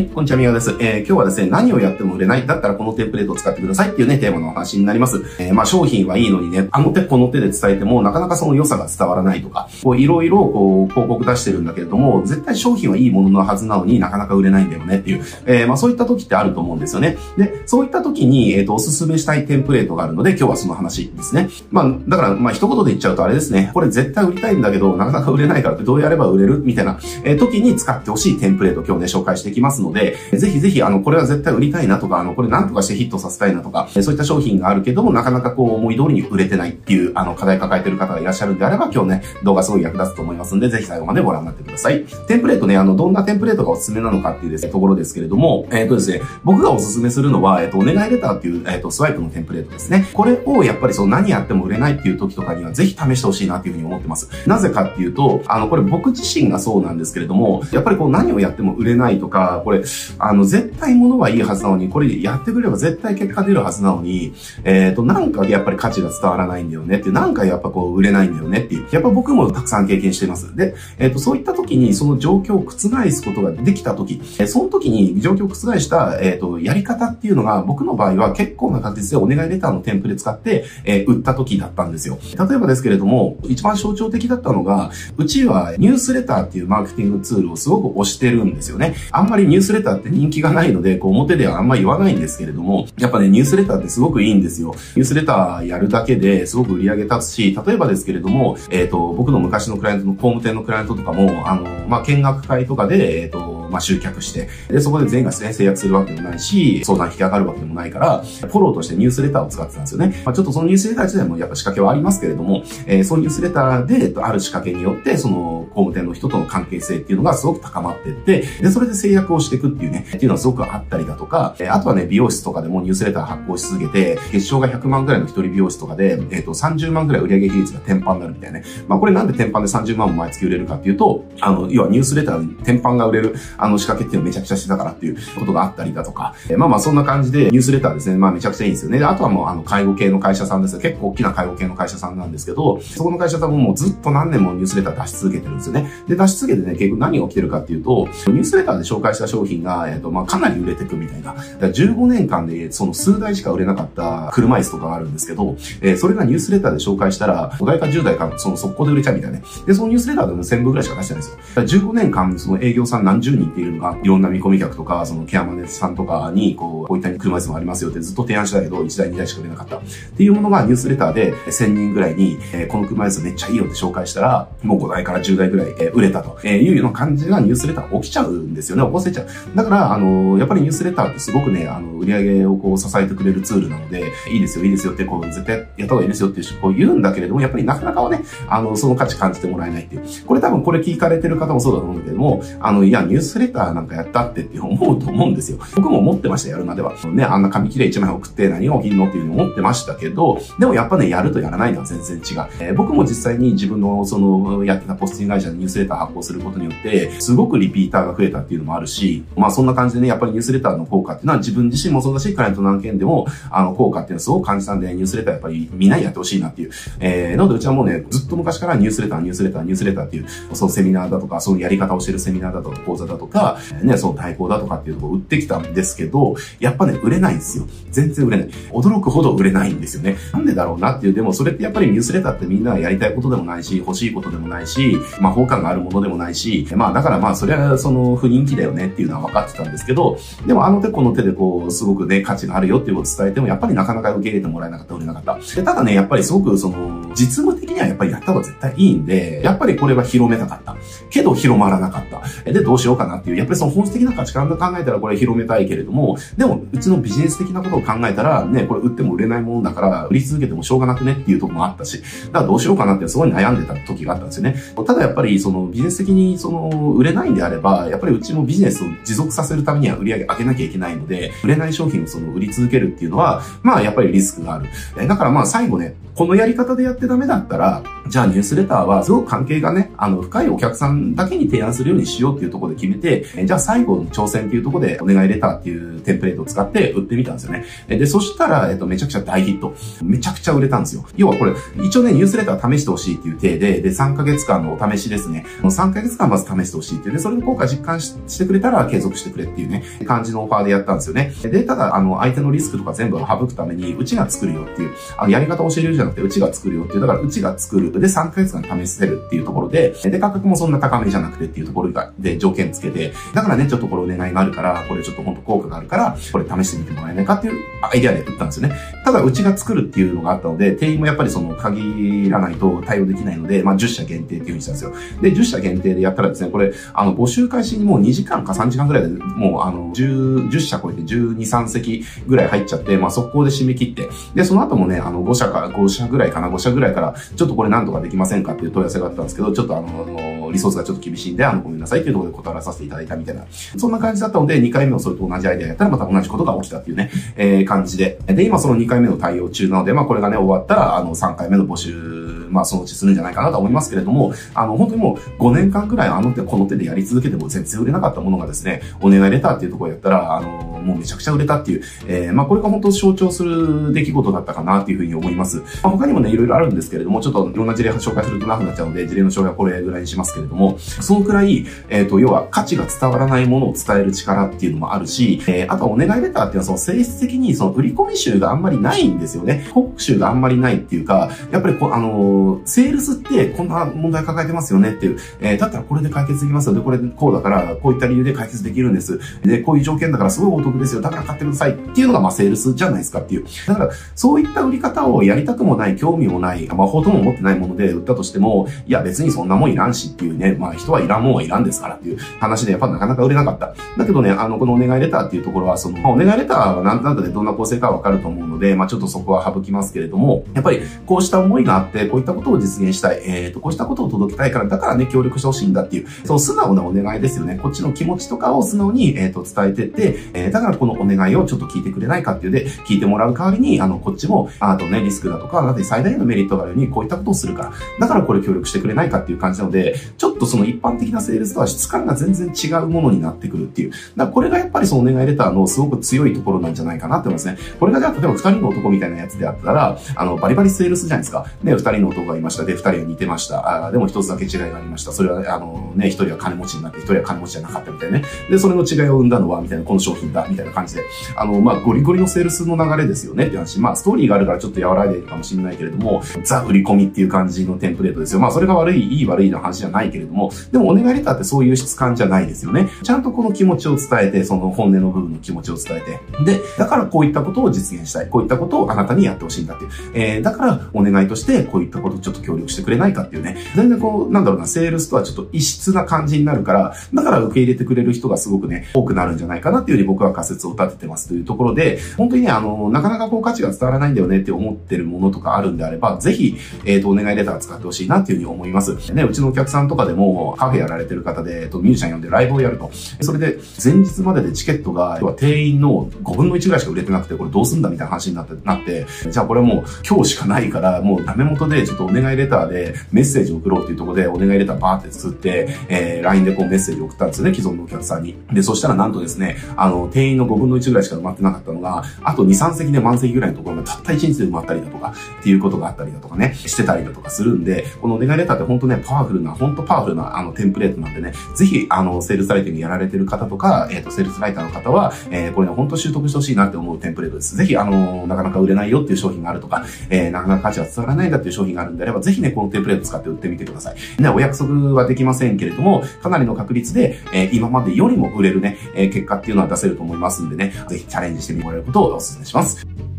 い、こんにちは、みやです。えー、今日はですね、何をやっても売れない。だったらこのテンプレートを使ってくださいっていうね、テーマのお話になります。えー、まあ商品はいいのにね、あの手この手で伝えても、なかなかその良さが伝わらないとか、こういろいろこう広告出してるんだけれども、絶対商品はいいもののはずなのになかなか売れないんだよねっていう、えー、まあそういった時ってあると思うんですよね。で、そういった時に、えっ、ー、と、おすすめしたいテンプレートがあるので、今日はその話ですね。まあ、だから、まあ一言で言っちゃうとあれですね、これ絶対売りたいんだけど、なかなか売れないからってどうやれば売れる？みたいな、えー、時に使ってほしいテンプレート今日ね、紹介していきますので、のでぜひぜひ、あの、これは絶対売りたいなとか、あの、これ何とかしてヒットさせたいなとか、そういった商品があるけども、なかなかこう、思い通りに売れてないっていう、あの、課題抱えてる方がいらっしゃるんであれば、今日ね、動画すごい役立つと思いますんで、ぜひ最後までご覧になってください。テンプレートね、あの、どんなテンプレートがおすすめなのかっていうですね、ところですけれども、えっ、ー、とですね、僕がおすすめするのは、えっ、ー、と、お願いレターっていう、えっ、ー、と、スワイプのテンプレートですね。これをやっぱりそう、何やっても売れないっていう時とかには、ぜひ試してほしいなっていうふうに思ってます。なぜかっていうと、あの、これ僕自身がそうなんですけれども、やっぱりこう、何をやっても売れないとか、これ、あの、絶対物はいいはずなのに、これやってくれば絶対結果出るはずなのに、えっ、ー、と、なんかやっぱり価値が伝わらないんだよねっていう、なんかやっぱこう売れないんだよねっていう、やっぱ僕もたくさん経験しています。で、えっ、ー、と、そういった時にその状況を覆すことができた時、え、その時に状況を覆した、えっ、と、やり方っていうのが、僕の場合は結構な確率でお願いレターのテンプレ使って、え売った時だったんですよ。例えばですけれども、一番象徴的だったのが、うちはニュースレターっていうマーケティングツールをすごく推してるんですよね。あんまりニューュースレターって人気がないので、こう表ではあんまり言わないんですけれども、やっぱね、ニュースレターってすごくいいんですよ。ニュースレターやるだけですごく売り上げ立つし、例えばですけれども、えっ、ー、と、僕の昔のクライアントの工務店のクライアントとかも、あの、まあ、見学会とかで、えっ、ー、と、まあ、集客して、で、そこで全員が制約するわけでもないし、相談引き上がるわけでもないから、フォローとしてニュースレターを使ってたんですよね。まあ、ちょっとそのニュースレター自体もやっぱ仕掛けはありますけれども、えー、そのニュースレターで、えっと、ある仕掛けによって、その、工務店の人との関係性っていうのがすごく高まってって、で、それで制約をしていくっていうね、っていうのはすごくあったりだとか、えー、あとはね、美容室とかでもニュースレター発行し続けて、月賞が100万ぐらいの一人美容室とかで、えっ、ー、と、30万ぐらい売上比率が天板になるみたいなね。まあ、これなんで天板で30万も毎月売れるかっていうと、あの、要はニュースレターに天板が売れる、あの仕掛けっていうのめちゃくちゃしてたからっていうことがあったりだとか、えー、まあまあそんな感じでニュースレターですね、まあめちゃくちゃいいんですよね。で、あとはもうあの、介護系の会社さんです。結構大きな介護系の会社さんなんですけど、そこの会社さんももうずっと何年もニュースレター出し続けてるんですよね。で、出し続けてね、結局何が起きてるかっていうと、ニュースレターで紹介した商品が、えっ、ー、と、まあかなり売れてくみたいな。15年間でその数台しか売れなかった車椅子とかがあるんですけど、えー、それがニュースレターで紹介したら、5台か10台かその速攻で売れちゃうみたいなね。で、そのニュースレターでも1000部ぐらいしか出してないんですよ。15年間その営業さん何十人っているのが、いろんな見込み客とか、そのケアマネさんとかに、こう、こういった車椅子もありますよってずっと提案したけど、1台2台しか売れなかった。っていうものがニュースレターで1000人ぐらいに、えー、この車椅子めっちゃいいよって紹介したら、もう5台から10台ぐらい、えー、売れたと、えいうような感じがニュースレター起きちゃうんですよね。起こせちゃう。だから、あのやっぱりニュースレターってすごくね、あの、売り上げをこう支えてくれるツールなので、いいですよ、いいですよって、こう、絶対やった方がいいですよってこう言うんだけれども、やっぱりなかなかはね、あの、その価値感じてもらえないっていう。これ多分これ聞かれてる方もそうだと思うんだけども、あの、いや、ニュースレターなんかやったってって思うと思うんですよ。僕も思ってました、やるまでは。ね、あんな紙切れ1枚送って何が起きんのっていうの思ってましたけど、でもやっぱね、やるとやらないのは全然違う。えー、僕も実際に自分のその、やってたポスティング会社でニュースレター発行することによって、すごくリピーターが増えたっていうのもあるし、まあそんな感じでね、やっぱりニュースレターの効果っていうのは自分自身もそうだし、クライアントの案件でも、あの、効果っていうのはすごく感じたんで、ニュースレターやっぱりみんなやってほしいなっていう。えー、なのでうちはもうね、ずっと昔からニュースレター、ニュースレター、ニュースレターっていう、そのセミナーだとか、そのやり方をしてるセミナーだとか、講座だとか、ね、その対抗だとかっていうところを売ってきたんですけど、やっぱね、売れないんですよ。全然売れない。驚くほど売れないんですよね。なんでだろうなっていう、でもそれってやっぱりニュースレターってみんながやりたいことでもないし、欲しいことでもないし、魔法感があるものでもないし、まあだからまあそれはその不人気だよねっていうのは分かってたんですけど、でもあの手この手でこう、すごくね、価値があるよっていうことを伝えても、やっぱりなかなか受け入れてもらえなかった、売れなかった。でただね、やっぱりすごくその、実務的にはやっぱりやった方が絶対いいんで、やっぱりこれは広めたかった。けど広まらなかった。で、どうしようかなっていう、やっぱりその本質的な価値観で考えたらこれ広めたいけれども、でも、うちのビジネス的なことを考えたら、ね、これ売っても売れないものだから、売り続けてもしょうがなくねっていうとこもあったし、だからどうしようかなってすごい悩んでた時があったんですよね。ただやっぱりそのビジネス的にその売れないんであれば、やっぱりうちもビジネスを持続させるためには売り上げ上げなきゃいけないので、売れない商品をその売り続けるっていうのは、まあやっぱりリスクがある。だからまあ最後ね、このやり方でやってダメだったら、じゃあニュースレターはすごく関係がね、あの深いお客さんだけに提案するようにしようっていうところで決めて、じゃあ最後の挑戦っていうところでお願いレターっていうテンプレートを使って売ってみたんですよね。で、そしたら、えっと、めちゃくちゃ大ヒット。めちゃくちゃ売れたんですよ。要はこれ、一応ね、ニュースレター試してほしいっていう体で、で、3ヶ月間のお試しですね。3ヶ月間まず試してほしいっていうで、それの効果実感してくれたら継続してくれっていうね、感じのオファーでやったんですよね。で、ただ、あの、相手のリスクとか全部省くために、うちが作るよっていう、あの、やり方を教えるじゃなくて、うちが作るよっていう、だからうちが作る。で、3ヶ月間試せるっていうところで、で、価格もそんな高めじゃなくてっていうところで条件つけて、だからね、ちょっとこれお願いがあるから、これちょっと本当効果があるから、これ試してみてもらえないかっていうアイデアで売ったんですよね。ただ、うちが作るっていうのがあったので、店員もやっぱりその限らないと対応できないので、まあ10社限定っていう風にしたんですよ。で、10社限定でやったらですね、これ、あの、募集開始にもう2時間か3時間ぐらいで、もうあの、10、10社超えて12、3席ぐらい入っちゃって、まあ速攻で締め切って、で、その後もね、あの、5社か、5社ぐらいかな、5社ぐらいから、ちょっとこれなんとかできませんかっていう問い合わせがあったんですけど、ちょっとあの、リソースがちょっと厳しいんで、あの、ごめんなさいっていうところで断らさせていただいたみたいな、そんな感じだったので、2回目もそれと同じアイデアやったらまた同じことが起きたっていうね、えー、感じで。で、今その2回目の対応中なので、まあこれがね、終わったら、あの、3回目の募集まあそのうちするんじゃないかなと思いますけれども、あの、本当にもう5年間くらいあの手この手でやり続けても全然売れなかったものがですね、お願いレターっていうところやったら、あの、もうめちゃくちゃ売れたっていう、えー、まあこれが本当象徴する出来事だったかなっていうふうに思います。まあ他にもね、いろいろあるんですけれども、ちょっといろんな事例を紹介すると長くなっちゃうので、事例の紹介はこれぐらいにしますけれども、そのくらい、えっ、ー、と、要は価値が伝わらないものを伝える力っていうのもあるし、えー、あとはお願いレターっていうのはその性質的にその売り込み集があんまりないんですよね。報告集があんまりないっていうか、やっぱりこう、あの、セールスってこんな問題抱えてますよねっていう、えー、だったらこれで解決できますよ。で、これこうだから、こういった理由で解決できるんです。で、こういう条件だからすごいお得ですよ。だから買ってくださいっていうのが、まあ、セールスじゃないですかっていう。だから、そういった売り方をやりたくもない、興味もない、魔法とも思ってないもので売ったとしても、いや、別にそんなもんいらんしっていうね、まあ、人はいらんもんはいらんですからっていう話で、やっぱなかなか売れなかった。だけどね、あの、このお願いレターっていうところは、その、まあ、お願いレターはなんとなくでどんな構成かわかると思うので、まあ、ちょっとそこは省きますけれども、やっぱり、こうした思いがあって、こういったことを実現したい、えっ、ー、と、こうしたことを届けたいから、だからね、協力してほしいんだっていう、そう素直なお願いですよね。こっちの気持ちとかを素直に、えっ、ー、と、伝えてって、えー、だからこのお願いをちょっと聞いてくれないかっていうで、聞いてもらう代わりに、あの、こっちも、あとね、リスクだとか、だって最大のメリットがあるように、こういったことをするから、だからこれ協力してくれないかっていう感じなので、ちょっとその一般的なセールスとは質感が全然違うものになってくるっていう。だからこれがやっぱりそのお願いレターのすごく強いところなんじゃないかなって思いますね。これがじゃあ、例えば二人の男みたいなやつであったら、あの、バリバリセールスじゃないですか。ね、二人の男がいました。で、二人が似てました。あでも一つだけ違いがありました。それは、あのね、一人は金持ちになって、一人は金持ちじゃなかったみたいなね。で、それの違いを生んだのは、みたいな、この商品だ、みたいな感じで。あの、まあ、ゴリゴリのセールスの流れですよねって話。まあ、ストーリーがあるからちょっと和らいでいるかもしれないけれども、ザ売り込みっていう感じのテンプレートですよ。まあ、それが悪い、いい悪いの話じゃないけれども、でもお願いレターってそういう質感じゃないですよね。ちゃんとこの気持ちを伝えて、その本音の部分の気持ちを伝えて。で、だからこういったことを実現したい。こういったことをあなたにやってほしいんだっていう。えー、だからお願いとしてこういったことちょっと協力してくれないかっていうね。全然こう、なんだろうな、セールスとはちょっと異質な感じになるから、だから受け入れてくれる人がすごくね、多くなるんじゃないかなっていうふうに僕は仮説を立ててますというところで、本当にね、あの、なかなかこう価値が伝わらないんだよねって思ってるものとかあるんであれば、ぜひ、えっ、ー、と、お願いレター使ってほしいなっていうふうに思います。ね、うちのお客さんとかでもカフェやられてる方で、えっ、ー、と、ミュージシャン呼んでライブをやると。それで、前日まででチケットが、要は定員の5分の1ぐらいしか売れてなくて、これどうすんだみたいな話になって、なって、じゃあこれもう今日しかないから、もうダメ元でちょっとお願いレターでメッセージ送ろうっていうところで、お願いレターバーって作って、えー、LINE でこうメッセージ送ったんですよね、既存のお客さんに。で、そしたらなんとですね、あの、定員の5分の1ぐらいしか埋まってなかったのが、あと2、3席で満席ぐらいのところがたった1日で埋まったりだとか、っていうことがあったりだとかね、してたりだとかするんで、このお願いレターって本当ね、パワフルな、本当パワフルなあのテンプレートなんでね、ぜひ、あの、セールスライティングやられてる方とか、えっ、ー、と、セールスライターの方は、えー、これね、本当習得してほしいなって思うテンプレートです。ぜひ、あの、なかなか売れないよっていう商品があるとか、えー、なかなか価値が伝わらないんだっていう商品がなるんであれば、ぜひね、このテンプレート使って売ってみてください。ね、お約束はできませんけれども、かなりの確率で、えー、今までよりも売れるね、えー、結果っていうのは出せると思いますんでね、ぜひチャレンジしてみてもらえることをお勧めします。